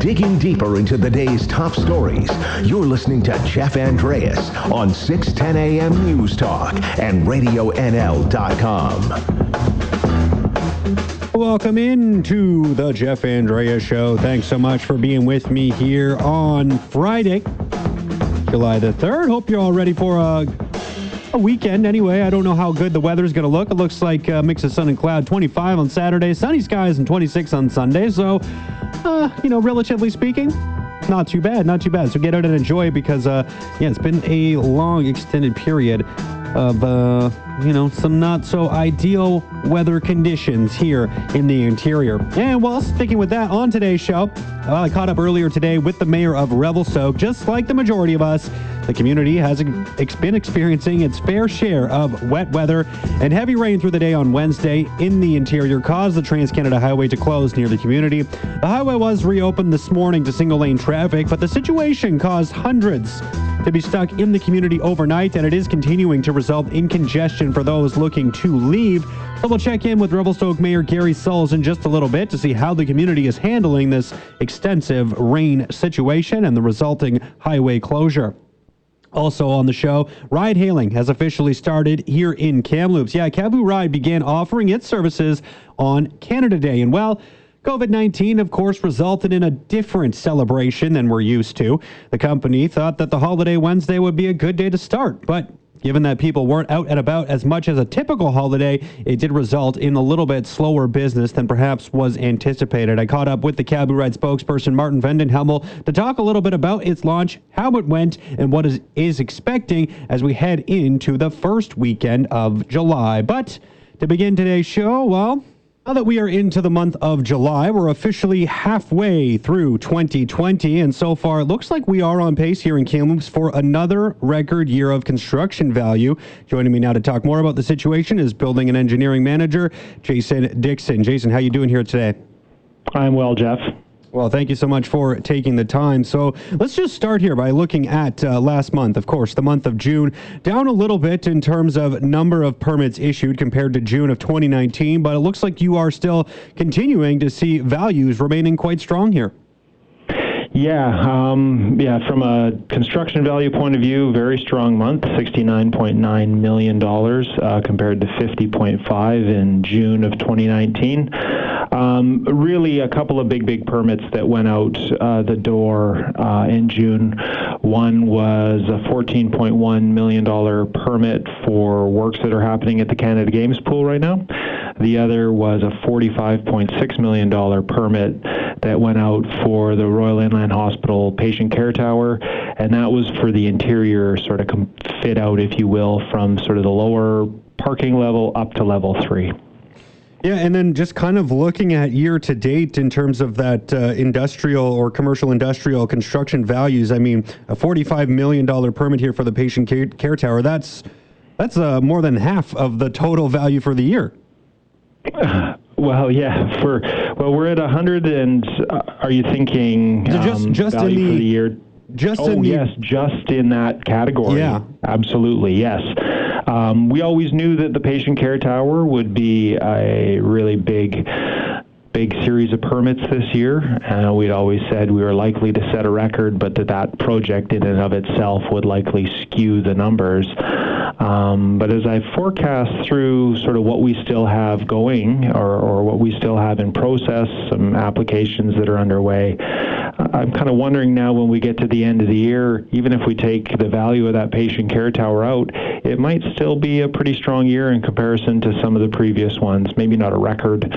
Digging deeper into the day's top stories, you're listening to Jeff Andreas on 610 AM News Talk and RadioNL.com. Welcome into the Jeff Andreas Show. Thanks so much for being with me here on Friday, July the 3rd. Hope you're all ready for a a weekend anyway. I don't know how good the weather's going to look. It looks like a mix of sun and cloud, 25 on Saturday, sunny skies, and 26 on Sunday. So, uh, you know, relatively speaking, not too bad, not too bad. So get out and enjoy because, uh, yeah, it's been a long, extended period of, uh, you know, some not so ideal weather conditions here in the interior. And while sticking with that, on today's show, I caught up earlier today with the mayor of Revelstoke. Just like the majority of us, the community has been experiencing its fair share of wet weather and heavy rain through the day on Wednesday in the interior caused the Trans Canada Highway to close near the community. The highway was reopened this morning to single lane traffic, but the situation caused hundreds to be stuck in the community overnight, and it is continuing to result in congestion for those looking to leave. So we'll check in with Revelstoke Mayor Gary Sulz in just a little bit to see how the community is handling this extensive rain situation and the resulting highway closure. Also on the show, ride hailing has officially started here in Kamloops. Yeah, Kabu Ride began offering its services on Canada Day. And well, COVID 19, of course, resulted in a different celebration than we're used to. The company thought that the holiday Wednesday would be a good day to start, but Given that people weren't out and about as much as a typical holiday, it did result in a little bit slower business than perhaps was anticipated. I caught up with the Kabu Ride spokesperson, Martin van den Hemel, to talk a little bit about its launch, how it went, and what is, is expecting as we head into the first weekend of July. But to begin today's show, well, now that we are into the month of July, we're officially halfway through 2020, and so far it looks like we are on pace here in Kamloops for another record year of construction value. Joining me now to talk more about the situation is building and engineering manager Jason Dixon. Jason, how you doing here today? I'm well, Jeff. Well, thank you so much for taking the time. So let's just start here by looking at uh, last month, of course, the month of June, down a little bit in terms of number of permits issued compared to June of 2019, but it looks like you are still continuing to see values remaining quite strong here. Yeah, um, yeah. From a construction value point of view, very strong month, sixty-nine point nine million dollars uh, compared to fifty point five in June of 2019. Um, really, a couple of big, big permits that went out uh, the door uh, in June. One was a $14.1 million permit for works that are happening at the Canada Games pool right now. The other was a $45.6 million permit that went out for the Royal Inland Hospital patient care tower, and that was for the interior sort of fit out, if you will, from sort of the lower parking level up to level three. Yeah, and then just kind of looking at year to date in terms of that uh, industrial or commercial industrial construction values. I mean, a $45 million permit here for the patient care, care tower. That's that's uh, more than half of the total value for the year. well, yeah. For well, we're at 100, and uh, are you thinking um, just just in the, the, year? Just oh, in the, yes, just in that category. Yeah, absolutely. Yes. Um, we always knew that the patient care tower would be a really big big series of permits this year. Uh, we'd always said we were likely to set a record, but that that project in and of itself would likely skew the numbers. Um, but as I forecast through sort of what we still have going or, or what we still have in process, some applications that are underway, I'm kind of wondering now when we get to the end of the year, even if we take the value of that patient care tower out, it might still be a pretty strong year in comparison to some of the previous ones. Maybe not a record,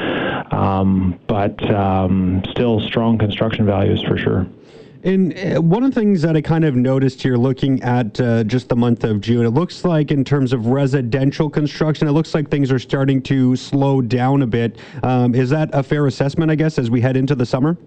um, but um, still strong construction values for sure. And uh, one of the things that I kind of noticed here looking at uh, just the month of June, it looks like in terms of residential construction, it looks like things are starting to slow down a bit. Um, is that a fair assessment, I guess, as we head into the summer?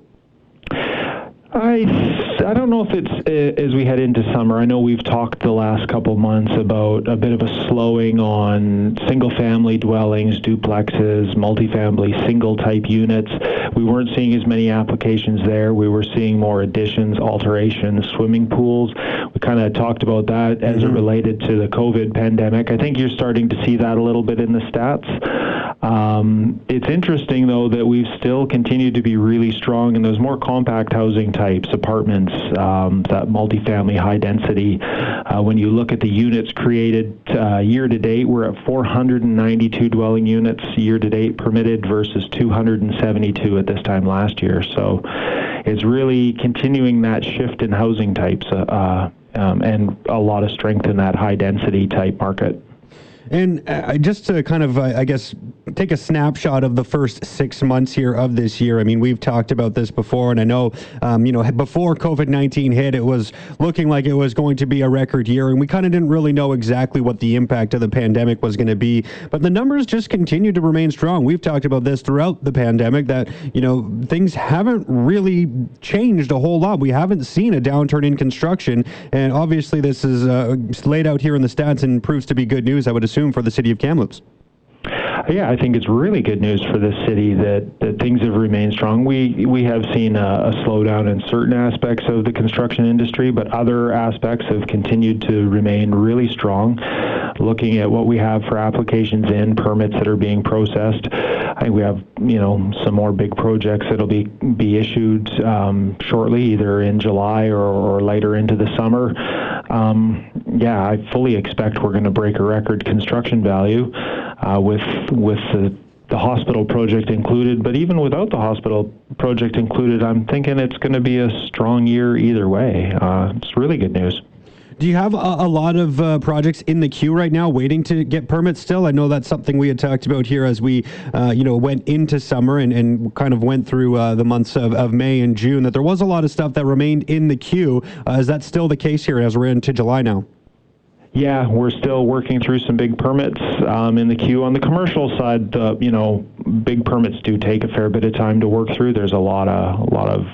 I I don't know if it's uh, as we head into summer. I know we've talked the last couple months about a bit of a slowing on single-family dwellings, duplexes, multifamily, single-type units. We weren't seeing as many applications there. We were seeing more additions, alterations, swimming pools. We kind of talked about that as mm-hmm. it related to the COVID pandemic. I think you're starting to see that a little bit in the stats. Um, it's interesting though that we've still continued to be really strong in those more compact housing types, apartments, um, that multifamily high density. Uh, when you look at the units created uh, year to date, we're at 492 dwelling units year to date permitted versus 272 at this time last year. So it's really continuing that shift in housing types uh, uh um, and a lot of strength in that high density type market. And uh, just to kind of, uh, I guess, take a snapshot of the first six months here of this year. I mean, we've talked about this before, and I know, um, you know, before COVID 19 hit, it was looking like it was going to be a record year, and we kind of didn't really know exactly what the impact of the pandemic was going to be. But the numbers just continue to remain strong. We've talked about this throughout the pandemic that, you know, things haven't really changed a whole lot. We haven't seen a downturn in construction, and obviously, this is uh, laid out here in the stats and proves to be good news, I would assume for the city of Kamloops. Yeah, I think it's really good news for the city that, that things have remained strong. We we have seen a, a, slowdown in certain aspects of the construction industry, but other aspects have continued to remain really strong. Looking at what we have for applications in permits that are being processed, I think we have you know some more big projects that'll be be issued um, shortly, either in July or, or later into the summer. Um, yeah, I fully expect we're going to break a record construction value uh, with with the the hospital project included, but even without the hospital project included, I'm thinking it's going to be a strong year either way. Uh, it's really good news. Do you have a, a lot of uh, projects in the queue right now waiting to get permits still? I know that's something we had talked about here as we, uh, you know, went into summer and, and kind of went through uh, the months of, of May and June, that there was a lot of stuff that remained in the queue. Uh, is that still the case here as we're into July now? Yeah, we're still working through some big permits um, in the queue. On the commercial side, uh, you know, big permits do take a fair bit of time to work through. There's a lot of a lot of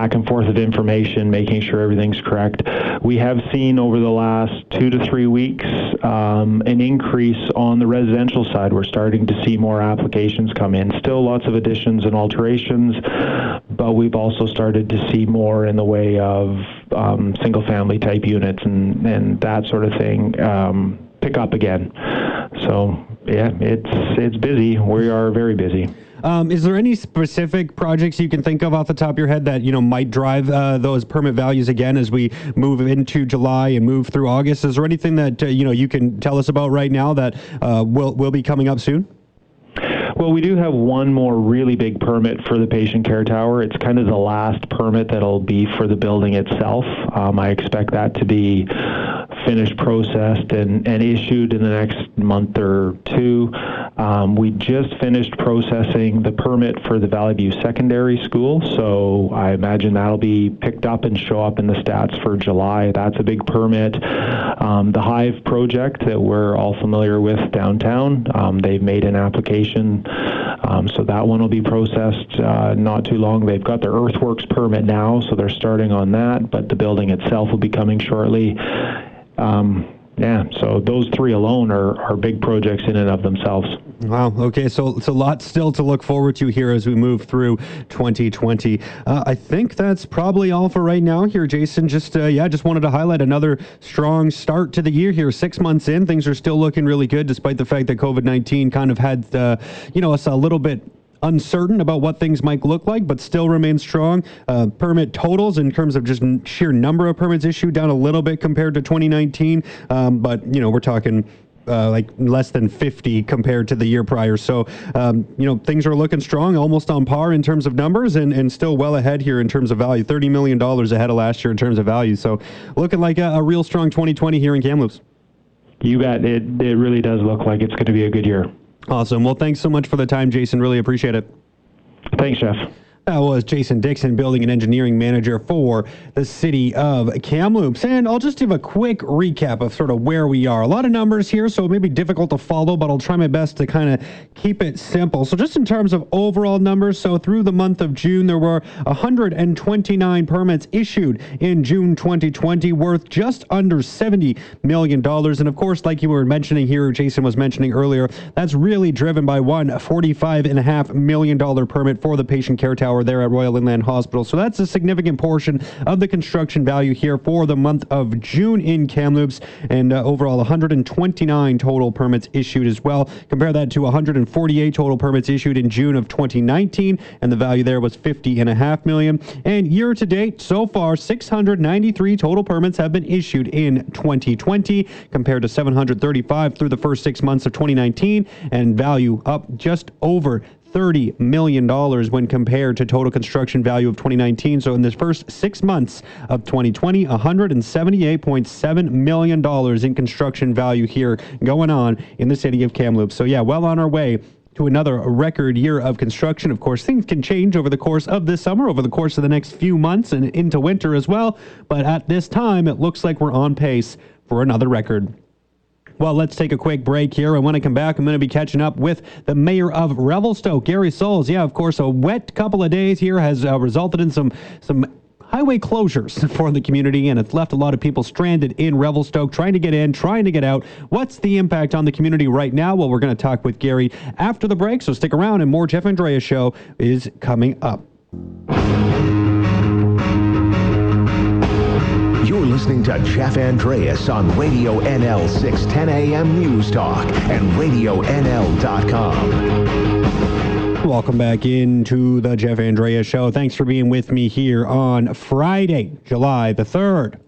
back and forth of information, making sure everything's correct. We have seen over the last two to three weeks um, an increase on the residential side. We're starting to see more applications come in. Still lots of additions and alterations, but we've also started to see more in the way of um, single family type units and, and that sort of thing um, pick up again. So yeah, it's it's busy. We are very busy. Um, is there any specific projects you can think of off the top of your head that you know might drive uh, those permit values again as we move into July and move through August? Is there anything that uh, you know you can tell us about right now that uh, will will be coming up soon? Well, we do have one more really big permit for the patient care tower. It's kind of the last permit that'll be for the building itself. Um, I expect that to be finished, processed, and, and issued in the next month or two. Um, we just finished processing the permit for the Valley View Secondary School, so I imagine that'll be picked up and show up in the stats for July. That's a big permit. Um, the Hive project that we're all familiar with downtown, um, they've made an application, um, so that one will be processed uh, not too long. They've got their earthworks permit now, so they're starting on that, but the building itself will be coming shortly. Um, yeah, so those three alone are, are big projects in and of themselves. Wow. Okay. So it's a lot still to look forward to here as we move through 2020. Uh, I think that's probably all for right now here, Jason. Just, uh, yeah, just wanted to highlight another strong start to the year here. Six months in, things are still looking really good, despite the fact that COVID 19 kind of had, uh, you know, us a little bit uncertain about what things might look like, but still remain strong. Uh, permit totals in terms of just sheer number of permits issued down a little bit compared to 2019, um, but you know we're talking. Uh, like less than 50 compared to the year prior. So, um, you know, things are looking strong, almost on par in terms of numbers and, and still well ahead here in terms of value. $30 million ahead of last year in terms of value. So, looking like a, a real strong 2020 here in Kamloops. You bet. It, it really does look like it's going to be a good year. Awesome. Well, thanks so much for the time, Jason. Really appreciate it. Thanks, Jeff. That was Jason Dixon, Building and Engineering Manager for the City of Kamloops. And I'll just give a quick recap of sort of where we are. A lot of numbers here, so it may be difficult to follow, but I'll try my best to kind of keep it simple. So, just in terms of overall numbers, so through the month of June, there were 129 permits issued in June 2020, worth just under $70 million. And of course, like you were mentioning here, Jason was mentioning earlier, that's really driven by one $45.5 million permit for the patient care tower there at Royal Inland Hospital. So that's a significant portion of the construction value here for the month of June in Kamloops, and uh, overall 129 total permits issued as well. Compare that to 148 total permits issued in June of 2019, and the value there was 50 and a half million. And year to date, so far, 693 total permits have been issued in 2020, compared to 735 through the first six months of 2019, and value up just over $30 million when compared to total construction value of 2019. So in the first six months of 2020, $178.7 million in construction value here going on in the city of Kamloops. So yeah, well on our way to another record year of construction. Of course, things can change over the course of this summer, over the course of the next few months, and into winter as well. But at this time, it looks like we're on pace for another record. Well, let's take a quick break here. And when I come back, I'm going to be catching up with the mayor of Revelstoke, Gary Sulz. Yeah, of course, a wet couple of days here has uh, resulted in some some highway closures for the community, and it's left a lot of people stranded in Revelstoke, trying to get in, trying to get out. What's the impact on the community right now? Well, we're going to talk with Gary after the break, so stick around, and more Jeff Andrea show is coming up. Listening to Jeff Andreas on Radio NL 610 AM News Talk and RadioNL.com. Welcome back into the Jeff Andreas Show. Thanks for being with me here on Friday, July the 3rd.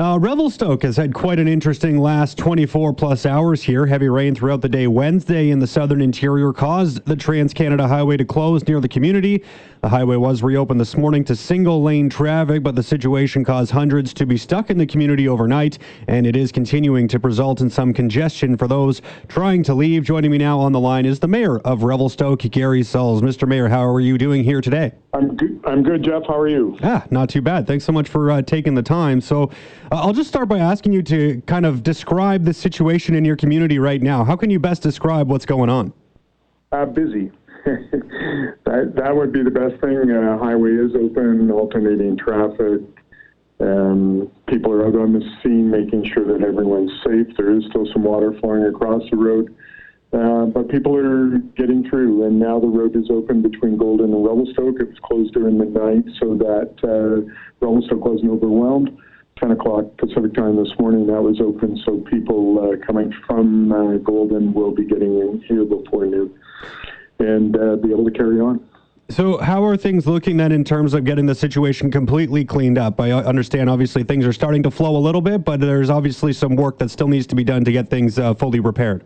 Uh, Revelstoke has had quite an interesting last 24 plus hours here. Heavy rain throughout the day Wednesday in the southern interior caused the Trans Canada Highway to close near the community. The highway was reopened this morning to single lane traffic, but the situation caused hundreds to be stuck in the community overnight, and it is continuing to result in some congestion for those trying to leave. Joining me now on the line is the mayor of Revelstoke, Gary Sulz. Mr. Mayor, how are you doing here today? I'm good. I'm good, Jeff. How are you? Ah, not too bad. Thanks so much for uh, taking the time. So, I'll just start by asking you to kind of describe the situation in your community right now. How can you best describe what's going on? Uh, busy. that that would be the best thing. Uh, highway is open, alternating traffic. Um, people are out on the scene, making sure that everyone's safe. There is still some water flowing across the road, uh, but people are getting through. And now the road is open between Golden and Revelstoke. It was closed during the night so that uh, Revelstoke wasn't overwhelmed. 10 o'clock Pacific time this morning, that was open, so people uh, coming from uh, Golden will be getting in here before noon and uh, be able to carry on. So, how are things looking then in terms of getting the situation completely cleaned up? I understand obviously things are starting to flow a little bit, but there's obviously some work that still needs to be done to get things uh, fully repaired.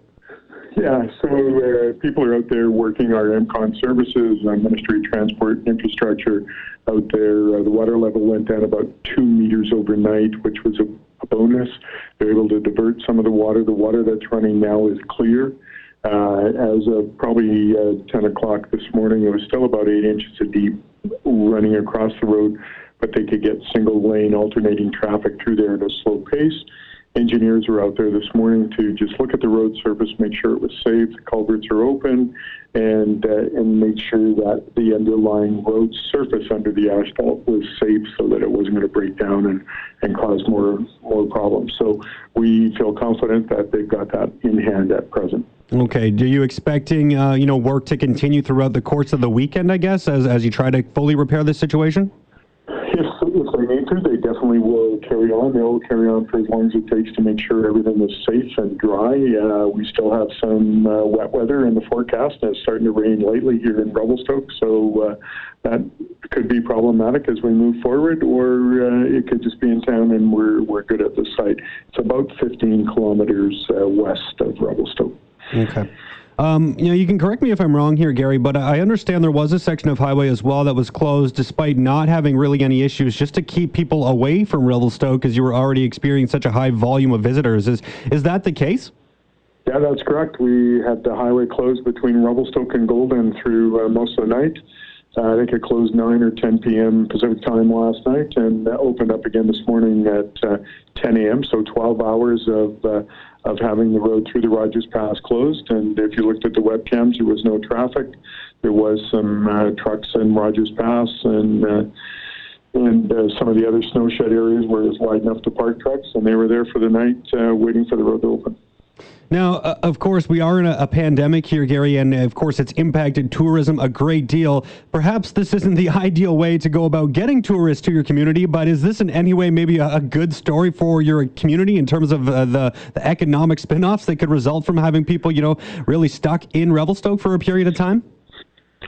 Yeah, so uh, people are out there working our Emcon services, uh, Ministry of Transport Infrastructure out there. Uh, the water level went down about two meters overnight, which was a, a bonus. They're able to divert some of the water. The water that's running now is clear. Uh, as of probably uh, 10 o'clock this morning, it was still about eight inches deep running across the road, but they could get single lane alternating traffic through there at a slow pace. Engineers were out there this morning to just look at the road surface, make sure it was safe, the culverts are open, and uh, and make sure that the underlying road surface under the asphalt was safe, so that it wasn't going to break down and and cause more more problems. So we feel confident that they've got that in hand at present. Okay. Do you expecting uh, you know work to continue throughout the course of the weekend? I guess as as you try to fully repair this situation. If, if they need to, they definitely will on. They'll carry on for as long as it takes to make sure everything is safe and dry. Uh, we still have some uh, wet weather in the forecast, and it's starting to rain lately here in Revelstoke, so uh, that could be problematic as we move forward, or uh, it could just be in town and we're, we're good at the site. It's about 15 kilometers uh, west of Revelstoke. Okay. Um, you know, you can correct me if I'm wrong here, Gary, but I understand there was a section of highway as well that was closed despite not having really any issues, just to keep people away from Revelstoke because you were already experiencing such a high volume of visitors. Is is that the case? Yeah, that's correct. We had the highway closed between Revelstoke and Golden through uh, most of the night. Uh, I think it closed 9 or 10 p.m. Pacific time last night and uh, opened up again this morning at uh, 10 a.m. So 12 hours of uh, of having the road through the Rogers Pass closed. And if you looked at the webcams, there was no traffic. There was some uh, trucks in Rogers Pass and uh, and uh, some of the other snow shed areas where it was wide enough to park trucks, and they were there for the night, uh, waiting for the road to open. Now, uh, of course, we are in a, a, pandemic here, Gary, and of course, it's impacted tourism a great deal. Perhaps this isn't the ideal way to go about getting tourists to your community, but is this in any way maybe a, a good story for your community in terms of uh, the, the economic spin offs that could result from having people, you know, really stuck in Revelstoke for a period of time?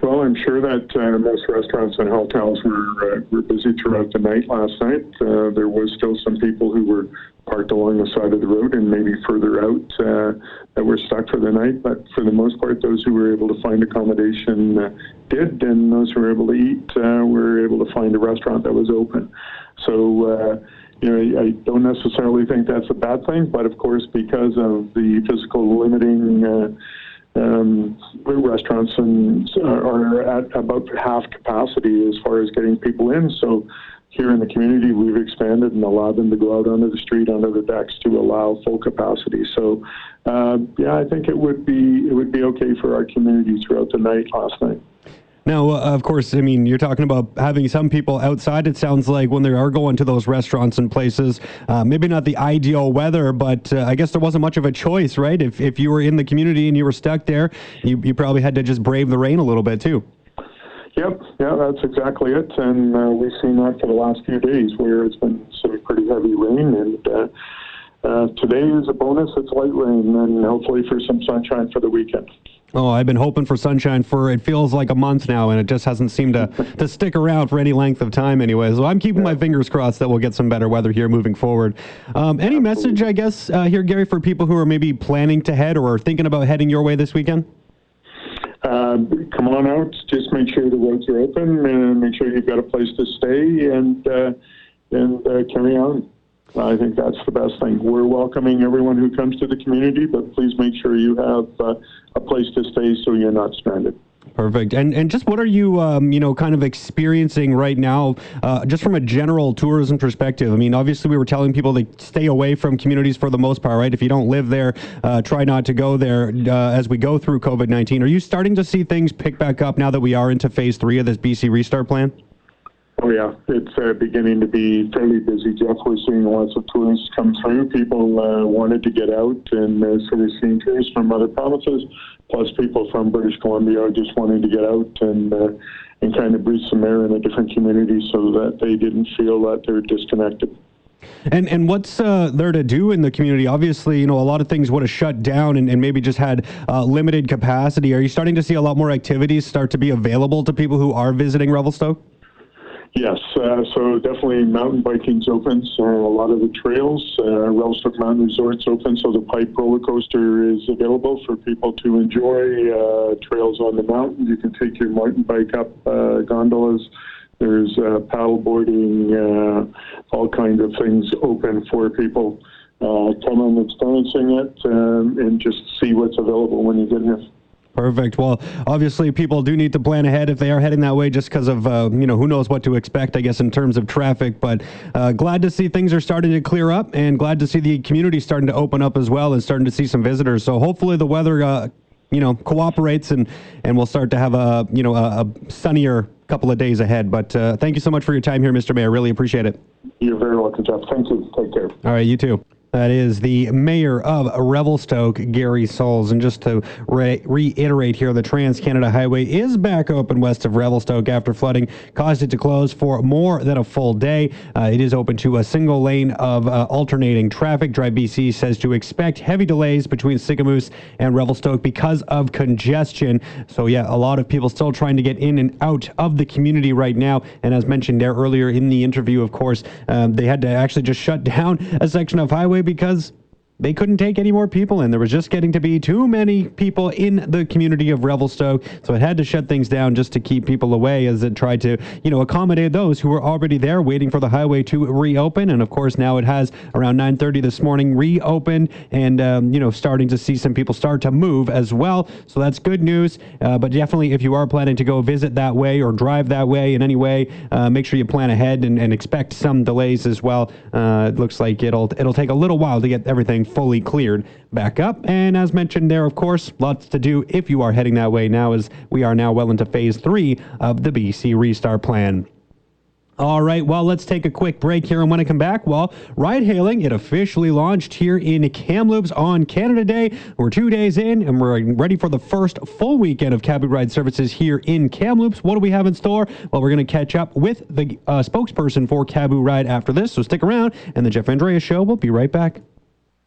Well, I'm sure that uh, most restaurants and hotels were uh, were busy throughout the night last night. Uh, there was still some people who were parked along the side of the road and maybe further out uh, that were stuck for the night. But for the most part, those who were able to find accommodation uh, did, and those who were able to eat uh, were able to find a restaurant that was open. So you know, I don't necessarily think that's a bad thing, but of course, because of the physical limiting uh, um, restaurants and are at about half capacity as far as getting people in. So here in the community, we've expanded and allowed them to go out onto the street, onto the decks to allow full capacity. So, uh, yeah, I think it would be it would be okay for our community throughout the night last night. Now, uh, of course, I mean, you're talking about having some people outside. It sounds like when they are going to those restaurants and places, uh, maybe not the ideal weather, but uh, I guess there wasn't much of a choice, right? If, if you were in the community and you were stuck there, you, you probably had to just brave the rain a little bit too. Yep, yeah, that's exactly it. And uh, we've seen that for the last few days where it's been some pretty heavy rain. And uh, uh, today is a bonus. It's light rain and hopefully for some sunshine for the weekend. Oh, I've been hoping for sunshine for it feels like a month now, and it just hasn't seemed to, to stick around for any length of time, anyway. So I'm keeping my fingers crossed that we'll get some better weather here moving forward. Um, any message, I guess, uh, here, Gary, for people who are maybe planning to head or are thinking about heading your way this weekend? Uh, come on out. Just make sure the roads are open, and make sure you've got a place to stay, and uh, and uh, carry on. I think that's the best thing. We're welcoming everyone who comes to the community, but please make sure you have uh, a place to stay so you're not stranded. Perfect. And and just what are you um, you know kind of experiencing right now, uh, just from a general tourism perspective? I mean, obviously we were telling people to stay away from communities for the most part, right? If you don't live there, uh, try not to go there uh, as we go through COVID nineteen. Are you starting to see things pick back up now that we are into phase three of this BC restart plan? Oh yeah, it's uh, beginning to be fairly busy, Jeff. We're seeing lots of tourists come through. People uh, wanted to get out, and uh, so we're seeing tourists from other provinces, plus people from British Columbia are just wanting to get out and uh, and kind of breathe some air in a different community, so that they didn't feel that they're disconnected. And and what's uh, there to do in the community? Obviously, you know, a lot of things would have shut down and, and maybe just had uh, limited capacity. Are you starting to see a lot more activities start to be available to people who are visiting Revelstoke? Yes, uh, so definitely mountain biking's open. So a lot of the trails, uh, Revelstoke Mountain Resort's open. So the Pipe roller coaster is available for people to enjoy. Uh, trails on the mountain. You can take your mountain bike up uh, gondolas. There's uh, paddle boarding, uh, all kinds of things open for people. Uh, come and experiencing it um, and just see what's available when you get here. Perfect. Well, obviously, people do need to plan ahead if they are heading that way, just because of uh, you know who knows what to expect, I guess, in terms of traffic. But uh, glad to see things are starting to clear up, and glad to see the community starting to open up as well, and starting to see some visitors. So hopefully, the weather, uh, you know, cooperates, and and we'll start to have a you know a, a sunnier couple of days ahead. But uh, thank you so much for your time here, Mr. Mayor. Really appreciate it. You're very welcome, Jeff. Thank you. Take care. All right, you too. That is the mayor of Revelstoke, Gary Sulz. And just to re- reiterate here, the Trans Canada Highway is back open west of Revelstoke after flooding caused it to close for more than a full day. Uh, it is open to a single lane of uh, alternating traffic. Drive BC says to expect heavy delays between Sicamous and Revelstoke because of congestion. So, yeah, a lot of people still trying to get in and out of the community right now. And as mentioned there earlier in the interview, of course, um, they had to actually just shut down a section of highway because they couldn't take any more people in. There was just getting to be too many people in the community of Revelstoke, so it had to shut things down just to keep people away as it tried to, you know, accommodate those who were already there waiting for the highway to reopen. And of course, now it has around 9:30 this morning reopened, and um, you know, starting to see some people start to move as well. So that's good news. Uh, but definitely, if you are planning to go visit that way or drive that way in any way, uh, make sure you plan ahead and, and expect some delays as well. Uh, it looks like it'll it'll take a little while to get everything fully cleared back up. And as mentioned there, of course, lots to do if you are heading that way now, as we are now well into phase three of the BC Restart Plan. All right, well, let's take a quick break here. And when I come back, well, ride hailing, it officially launched here in Kamloops on Canada Day. We're two days in and we're ready for the first full weekend of Kabu Ride services here in Kamloops. What do we have in store? Well, we're going to catch up with the uh, spokesperson for Kabu Ride after this, so stick around. And the Jeff Andreas Show will be right back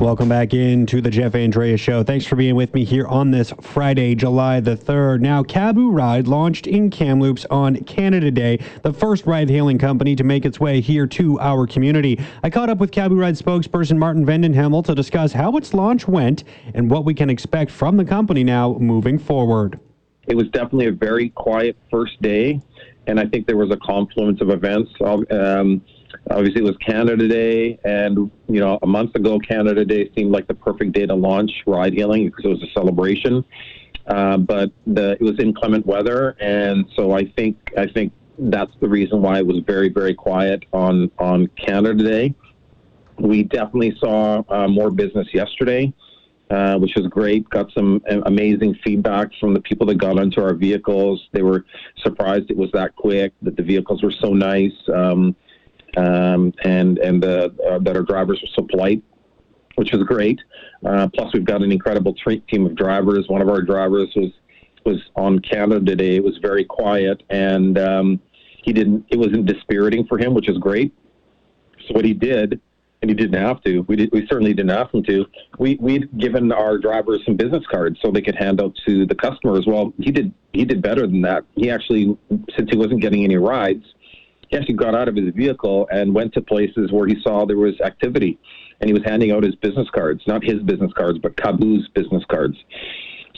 Welcome back into the Jeff Andrea Show. Thanks for being with me here on this Friday, July the 3rd. Now, Kabu Ride launched in Kamloops on Canada Day, the first ride hailing company to make its way here to our community. I caught up with Kabu Ride spokesperson Martin van den Hemel to discuss how its launch went and what we can expect from the company now moving forward it was definitely a very quiet first day, and I think there was a confluence of events. Um, obviously, it was Canada Day, and you know, a month ago, Canada Day seemed like the perfect day to launch ride hailing because it was a celebration. Uh, but the, it was inclement weather, and so I think I think that's the reason why it was very very quiet on on Canada Day. We definitely saw uh, more business yesterday. Uh, which was great. Got some amazing feedback from the people that got onto our vehicles. They were surprised it was that quick, that the vehicles were so nice, um, um, and and uh, that our drivers are so polite, which is great. Uh, plus, we've got an incredible team of drivers. One of our drivers was was on Canada today. It was very quiet, and um, he didn't. It wasn't dispiriting for him, which is great. So what he did and he didn't have to. We did, we certainly didn't ask him to. We we'd given our drivers some business cards so they could hand out to the customers. Well, he did he did better than that. He actually, since he wasn't getting any rides, he actually got out of his vehicle and went to places where he saw there was activity, and he was handing out his business cards, not his business cards, but Kabu's business cards.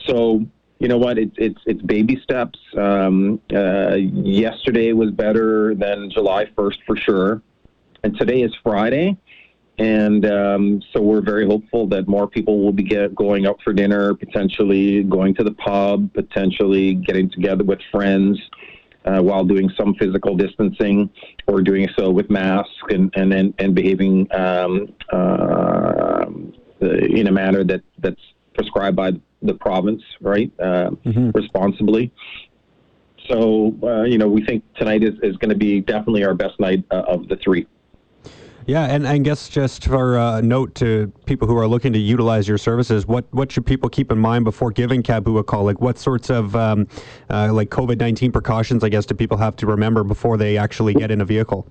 So you know what? It's it's it's baby steps. Um, uh, yesterday was better than July 1st for sure, and today is Friday and um, so we're very hopeful that more people will be get, going out for dinner, potentially going to the pub, potentially getting together with friends uh, while doing some physical distancing or doing so with masks and and and, and behaving um, uh, in a manner that that's prescribed by the province, right? Uh, mm-hmm. Responsibly. So uh, you know, we think tonight is, is going to be definitely our best night uh, of the three. Yeah, and I guess just for a note to people who are looking to utilize your services, what what should people keep in mind before giving Kabu a call? Like what sorts of um, uh, like COVID nineteen precautions, I guess, do people have to remember before they actually get in a vehicle?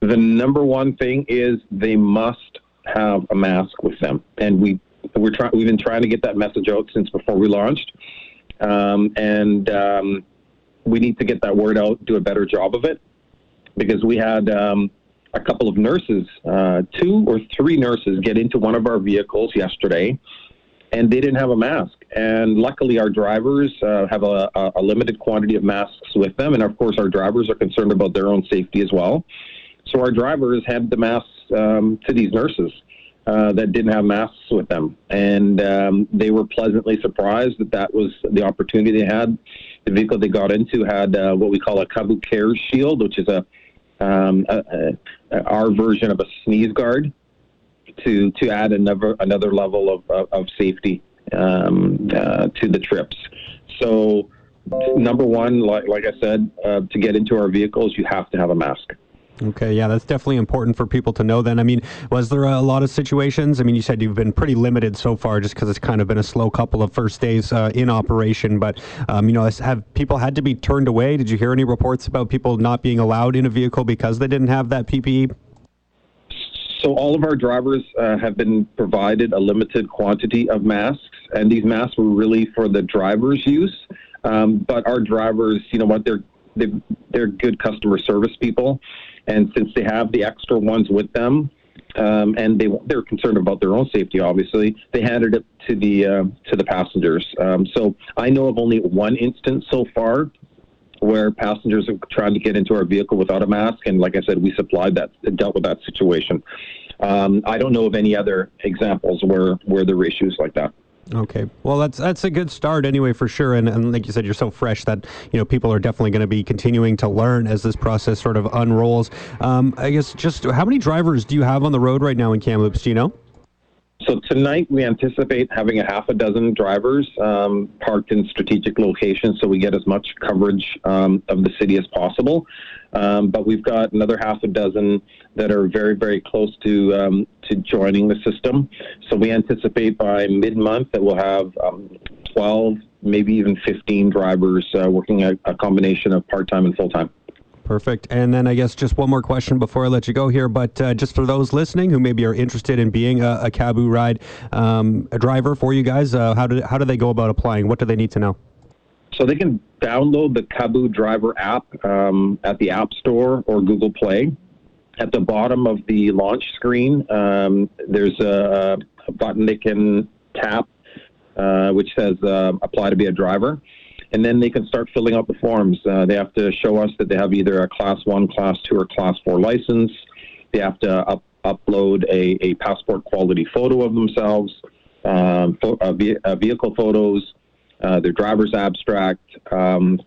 The number one thing is they must have a mask with them, and we we're trying we've been trying to get that message out since before we launched, um, and um, we need to get that word out, do a better job of it, because we had. A couple of nurses, uh, two or three nurses, get into one of our vehicles yesterday, and they didn't have a mask. And luckily, our drivers uh, have a, a, limited quantity of masks with them, and of course, our drivers are concerned about their own safety as well. So our drivers had the masks um, to these nurses. Uh, that didn't have masks with them, and um, they were pleasantly surprised that that was the opportunity they had. The vehicle they got into had uh, what we call a Kabu Care Shield, which is a um, our version of a sneeze guard to to add another another level of of, of safety um, uh, to the trips. So number one, like like I said, uh, to get into our vehicles, you have to have a mask. Okay, yeah, that's definitely important for people to know. Then, I mean, was there a lot of situations? I mean, you said you've been pretty limited so far, just because it's kind of been a slow couple of first days uh, in operation. But um, you know, have people had to be turned away? Did you hear any reports about people not being allowed in a vehicle because they didn't have that PPE? So all of our drivers uh, have been provided a limited quantity of masks, and these masks were really for the drivers' use. Um, but our drivers, you know what, they're they're good customer service people. And since they have the extra ones with them, um, and they they're concerned about their own safety. Obviously, they handed it to the uh, to the passengers. Um, so I know of only one instance so far where passengers have tried to get into our vehicle without a mask, and like I said, we supplied that dealt with that situation. Um, I don't know of any other examples where where there were issues like that. Okay. Well, that's that's a good start anyway, for sure. And, and like you said, you're so fresh that you know people are definitely going to be continuing to learn as this process sort of unrolls. Um, I guess just how many drivers do you have on the road right now in Kamloops? Do you know? So tonight we anticipate having a half a dozen drivers um, parked in strategic locations, so we get as much coverage um, of the city as possible. Um, but we've got another half a dozen that are very, very close to um, to joining the system. So we anticipate by mid-month that we'll have um, 12, maybe even 15 drivers uh, working a, a combination of part-time and full-time. Perfect. And then I guess just one more question before I let you go here. But uh, just for those listening who maybe are interested in being a, a Kabu ride um, a driver for you guys, uh, how do how do they go about applying? What do they need to know? So they can download the Kabu Driver app um, at the App Store or Google Play. At the bottom of the launch screen, um, there's a, a, button they can tap, uh, which says uh, "Apply to be a driver." And then they can start filling out the forms. Uh, they have to show us that they have either a Class 1, Class 2, or Class 4 license. They have to up, upload a, a passport quality photo of themselves, um, fo- uh, uh, vehicle photos, uh, their driver's abstract, um,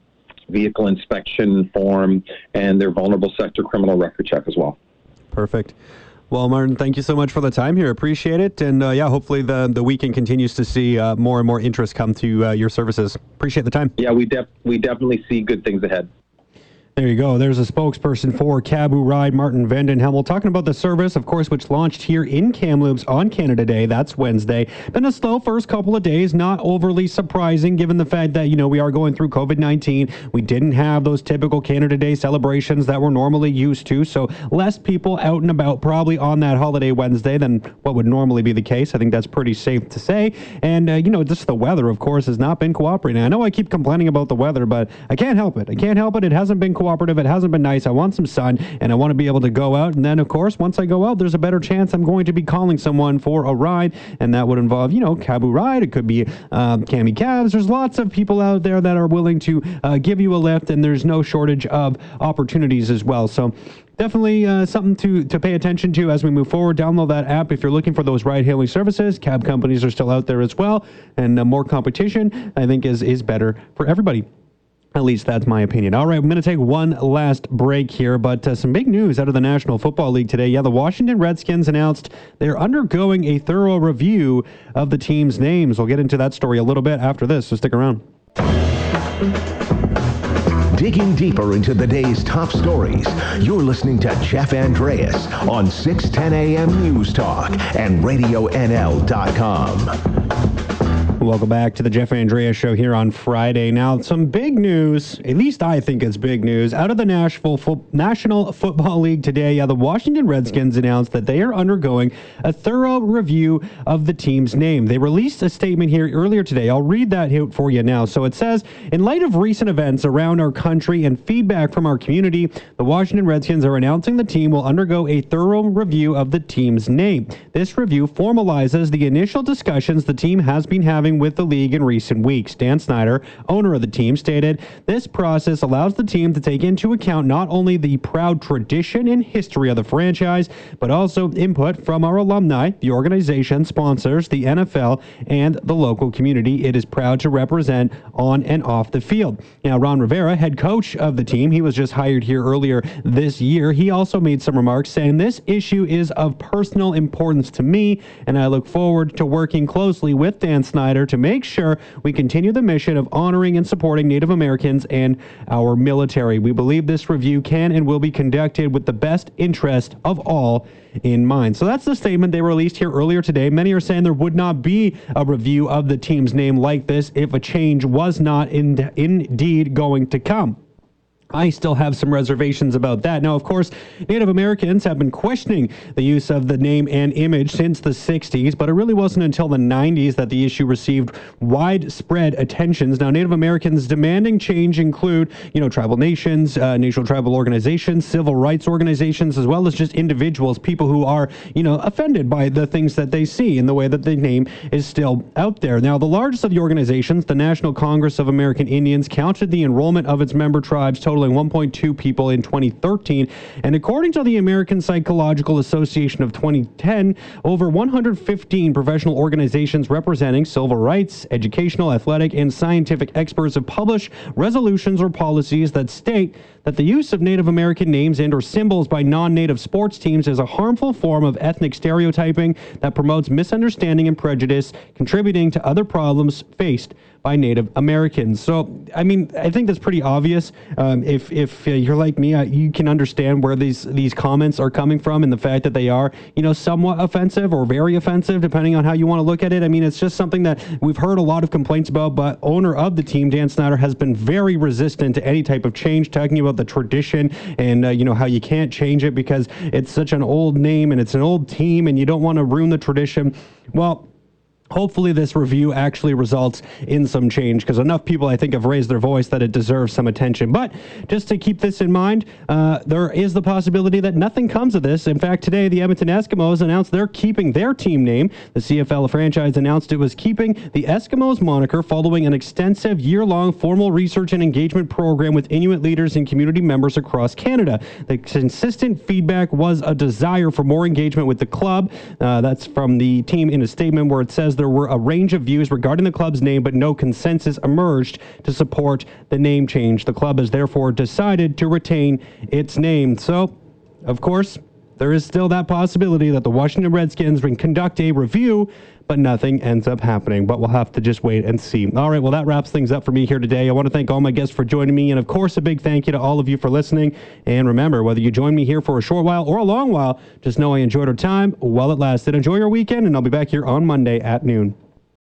vehicle inspection form, and their vulnerable sector criminal record check as well. Perfect. Well, Martin, thank you so much for the time here. Appreciate it. And uh, yeah, hopefully the, the weekend continues to see uh, more and more interest come to uh, your services. Appreciate the time. Yeah, we, def- we definitely see good things ahead. There you go. There's a spokesperson for Kabu Ride, Martin van den Hemel, talking about the service, of course, which launched here in Kamloops on Canada Day. That's Wednesday. Been a slow first couple of days, not overly surprising given the fact that, you know, we are going through COVID 19. We didn't have those typical Canada Day celebrations that we're normally used to. So less people out and about probably on that holiday Wednesday than what would normally be the case. I think that's pretty safe to say. And, uh, you know, just the weather, of course, has not been cooperating. I know I keep complaining about the weather, but I can't help it. I can't help it. It hasn't been cooperating cooperative. It hasn't been nice. I want some sun and I want to be able to go out. And then, of course, once I go out, there's a better chance I'm going to be calling someone for a ride. And that would involve, you know, Kabu Ride. It could be um, Kami Cabs. There's lots of people out there that are willing to uh, give you a lift, and there's no shortage of opportunities as well. So, definitely uh, something to, to pay attention to as we move forward. Download that app if you're looking for those ride hailing services. Cab companies are still out there as well, and uh, more competition, I think, is, is better for everybody. At least that's my opinion. All right, I'm going to take one last break here, but uh, some big news out of the National Football League today. Yeah, the Washington Redskins announced they're undergoing a thorough review of the team's names. We'll get into that story a little bit after this, so stick around. Digging deeper into the day's top stories, you're listening to Jeff Andreas on 610 AM News Talk and RadioNL.com. Welcome back to the Jeff Andrea Show here on Friday. Now, some big news, at least I think it's big news, out of the Nashville Fo- National Football League today. Yeah, the Washington Redskins announced that they are undergoing a thorough review of the team's name. They released a statement here earlier today. I'll read that out for you now. So it says In light of recent events around our country and feedback from our community, the Washington Redskins are announcing the team will undergo a thorough review of the team's name. This review formalizes the initial discussions the team has been having with the league in recent weeks. Dan Snyder, owner of the team, stated this process allows the team to take into account not only the proud tradition and history of the franchise, but also input from our alumni, the organization, sponsors, the NFL, and the local community it is proud to represent on and off the field. Now, Ron Rivera, head coach of the team, he was just hired here earlier this year. He also made some remarks saying this issue is of personal importance to me, and I look forward to working closely with Dan Snyder to make sure we continue the mission of honoring and supporting Native Americans and our military. We believe this review can and will be conducted with the best interest of all in mind. So that's the statement they released here earlier today. Many are saying there would not be a review of the team's name like this if a change was not in, indeed going to come. I still have some reservations about that. Now, of course, Native Americans have been questioning the use of the name and image since the 60s, but it really wasn't until the 90s that the issue received widespread attentions. Now, Native Americans demanding change include, you know, tribal nations, uh, national tribal organizations, civil rights organizations, as well as just individuals, people who are, you know, offended by the things that they see in the way that the name is still out there. Now, the largest of the organizations, the National Congress of American Indians, counted the enrollment of its member tribes total totaling 1.2 people in 2013. And according to the American Psychological Association of 2010, over 115 professional organizations representing civil rights, educational, athletic, and scientific experts have published resolutions or policies that state that the use of Native American names and or symbols by non-native sports teams is a harmful form of ethnic stereotyping that promotes misunderstanding and prejudice, contributing to other problems faced by Native Americans. So, I mean, I think that's pretty obvious. Um, if if uh, you're like me, uh, you can understand where these these comments are coming from, and the fact that they are, you know, somewhat offensive or very offensive, depending on how you want to look at it. I mean, it's just something that we've heard a lot of complaints about. But owner of the team, Dan Snyder, has been very resistant to any type of change, talking about the tradition and uh, you know how you can't change it because it's such an old name and it's an old team, and you don't want to ruin the tradition. Well hopefully this review actually results in some change because enough people i think have raised their voice that it deserves some attention. But just to keep this in mind uh, there is the possibility that nothing comes of this. In fact today the edmonton eskimos announced they're keeping their team name. The cfl franchise announced it was keeping the eskimos moniker following an extensive year-long formal research and engagement program with inuit leaders and community members across canada. The consistent feedback was a desire for more engagement with the club. Uh, that's from the team in a statement where it says there were a range of views regarding the club's name, but no consensus emerged to support the name change. The club has therefore decided to retain its name. So, of course, there is still that possibility that the Washington Redskins can conduct a review but nothing ends up happening. But we'll have to just wait and see. All right, well, that wraps things up for me here today. I want to thank all my guests for joining me, and of course, a big thank you to all of you for listening. And remember, whether you join me here for a short while or a long while, just know I enjoyed our time while it lasted. Enjoy your weekend, and I'll be back here on Monday at noon.